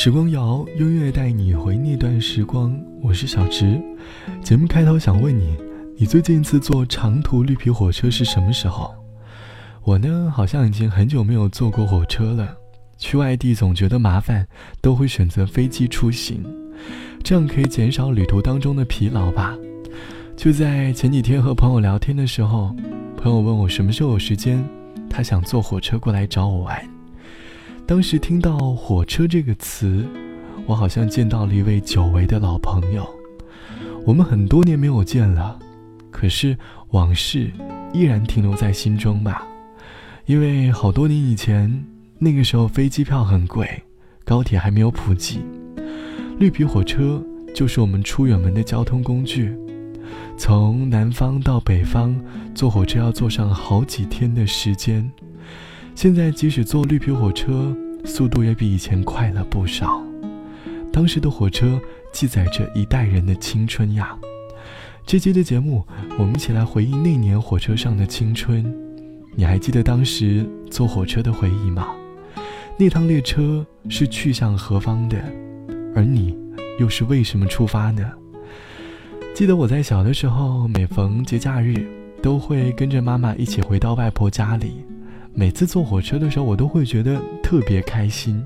时光谣，音乐带你回那段时光。我是小直。节目开头想问你，你最近一次坐长途绿皮火车是什么时候？我呢，好像已经很久没有坐过火车了。去外地总觉得麻烦，都会选择飞机出行，这样可以减少旅途当中的疲劳吧。就在前几天和朋友聊天的时候，朋友问我什么时候有时间，他想坐火车过来找我玩。当时听到“火车”这个词，我好像见到了一位久违的老朋友。我们很多年没有见了，可是往事依然停留在心中吧。因为好多年以前，那个时候飞机票很贵，高铁还没有普及，绿皮火车就是我们出远门的交通工具。从南方到北方，坐火车要坐上好几天的时间。现在即使坐绿皮火车，速度也比以前快了不少。当时的火车记载着一代人的青春呀。这期的节目，我们一起来回忆那年火车上的青春。你还记得当时坐火车的回忆吗？那趟列车是去向何方的？而你又是为什么出发呢？记得我在小的时候，每逢节假日，都会跟着妈妈一起回到外婆家里。每次坐火车的时候，我都会觉得特别开心，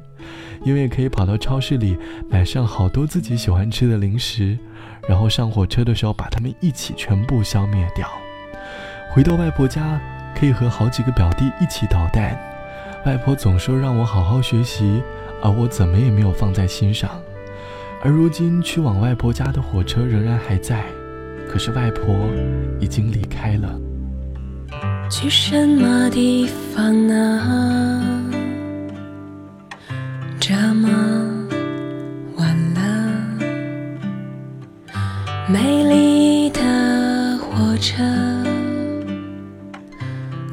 因为可以跑到超市里买上好多自己喜欢吃的零食，然后上火车的时候把它们一起全部消灭掉。回到外婆家，可以和好几个表弟一起捣蛋，外婆总说让我好好学习，而我怎么也没有放在心上。而如今去往外婆家的火车仍然还在，可是外婆已经离开了。去什么地方呢？这么晚了，美丽的火车，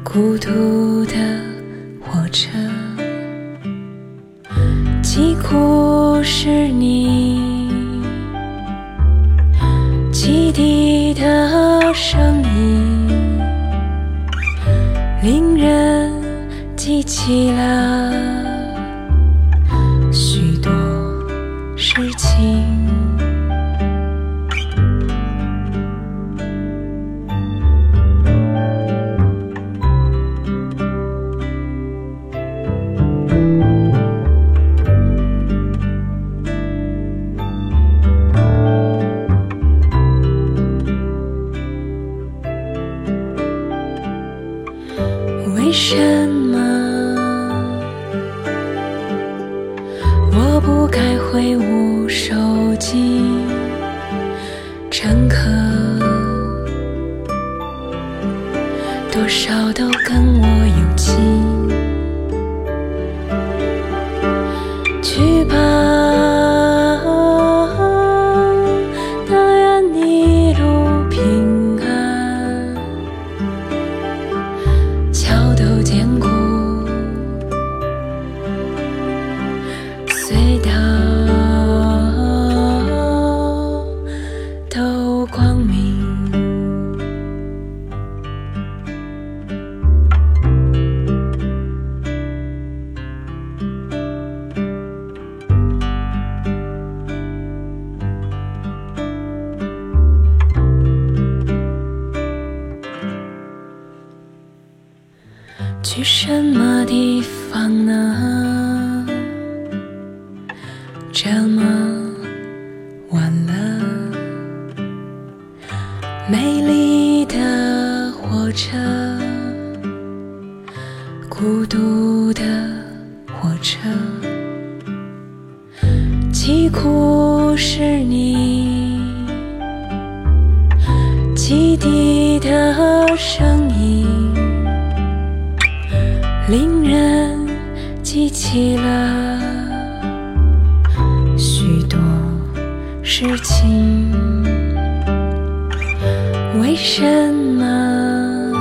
孤独的火车，几乎是你起了许多事情。去什么地方呢？这么晚了，美丽的火车，孤独的火车，几苦是你汽笛的声。令人记起了许多事情。为什么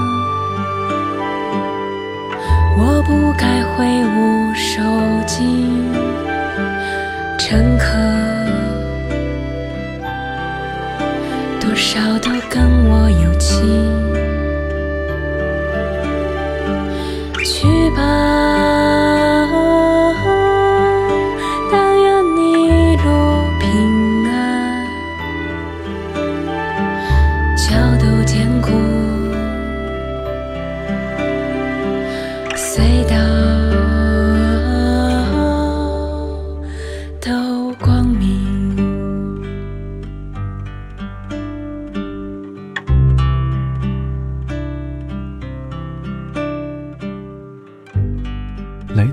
我不该挥舞手巾？乘客多少都跟我有情。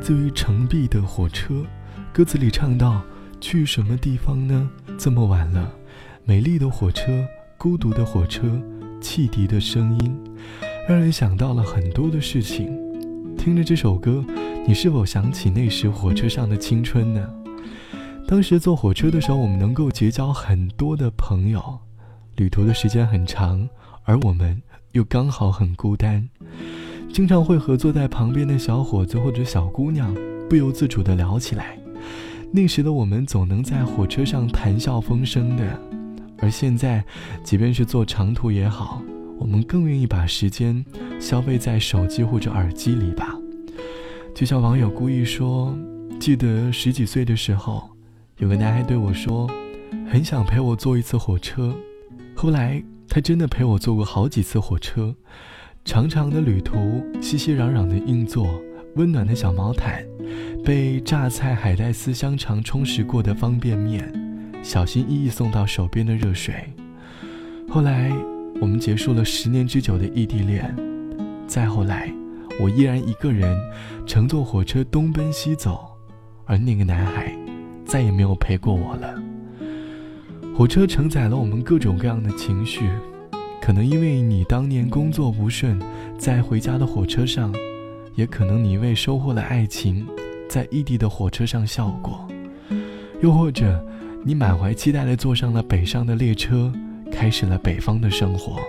自于程璧的火车，歌词里唱到：“去什么地方呢？这么晚了，美丽的火车，孤独的火车，汽笛的声音，让人想到了很多的事情。听着这首歌，你是否想起那时火车上的青春呢？当时坐火车的时候，我们能够结交很多的朋友，旅途的时间很长，而我们又刚好很孤单。”经常会和坐在旁边的小伙子或者小姑娘不由自主地聊起来。那时的我们总能在火车上谈笑风生的，而现在，即便是坐长途也好，我们更愿意把时间消费在手机或者耳机里吧。就像网友故意说：“记得十几岁的时候，有个男孩对我说，很想陪我坐一次火车。后来，他真的陪我坐过好几次火车。”长长的旅途，熙熙攘攘的硬座，温暖的小毛毯，被榨菜海带丝香肠充实过的方便面，小心翼翼送到手边的热水。后来，我们结束了十年之久的异地恋。再后来，我依然一个人乘坐火车东奔西走，而那个男孩再也没有陪过我了。火车承载了我们各种各样的情绪。可能因为你当年工作不顺，在回家的火车上；也可能你因为收获了爱情，在异地的火车上笑过；又或者，你满怀期待地坐上了北上的列车，开始了北方的生活。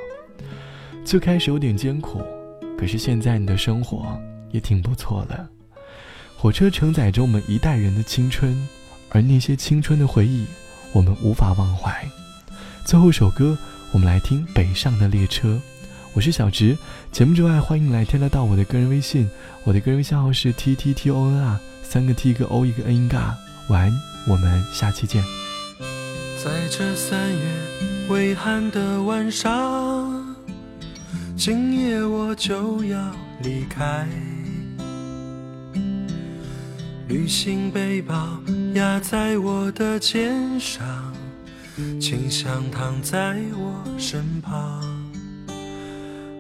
最开始有点艰苦，可是现在你的生活也挺不错了。火车承载着我们一代人的青春，而那些青春的回忆，我们无法忘怀。最后一首歌。我们来听北上的列车，我是小直。节目之外，欢迎来添加到我的个人微信，我的个人微信号是 t t t o n r，三个 t 一个 o 一个 n 一个 r。晚安，我们下期见。在这三月微寒的晚上，今夜我就要离开，旅行背包压在我的肩上。请想躺在我身旁，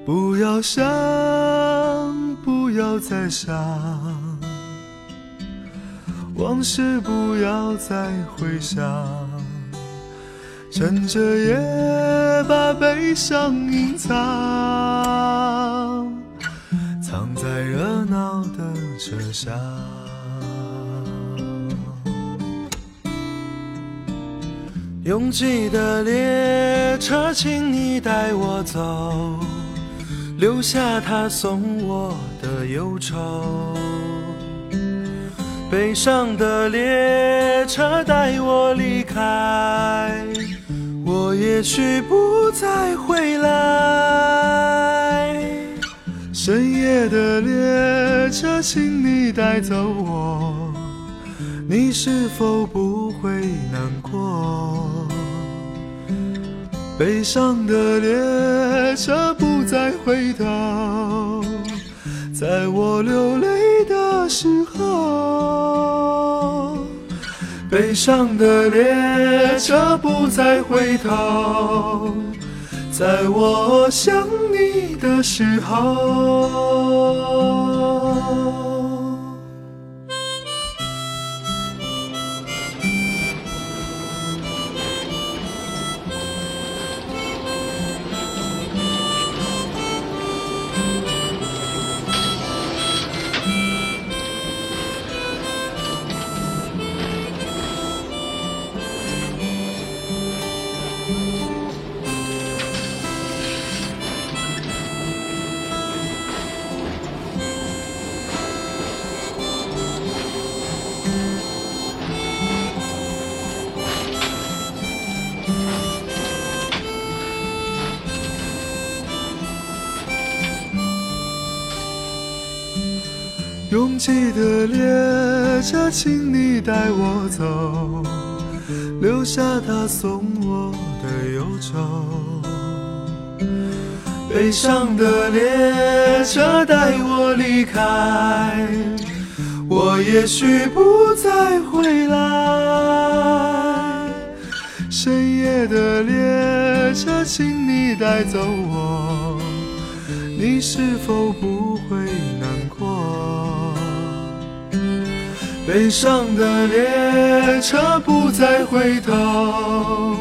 不要想，不要再想，往事不要再回想，趁着夜把悲伤隐藏，藏在热闹的车厢。拥挤的列车，请你带我走，留下他送我的忧愁。悲伤的列车带我离开，我也许不再回来。深夜的列车，请你带走我，你是否不会难过？悲伤的列车不再回头，在我流泪的时候。悲伤的列车不再回头，在我想你的时候。拥挤的列车，请你带我走，留下他送我的忧愁。悲伤的列车带我离开，我也许不再回来。深夜的列车，请你带走我，你是否不会悲伤的列车不再回头，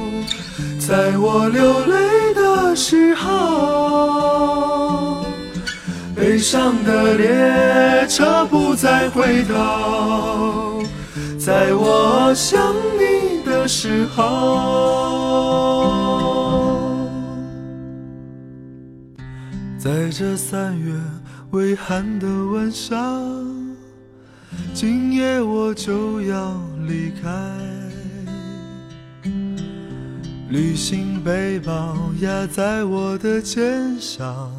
在我流泪的时候。悲伤的列车不再回头，在我想你的时候。在这三月微寒的晚上，今夜我就要离开。旅行背包压在我的肩上，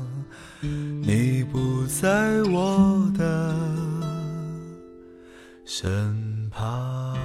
你不在我的身旁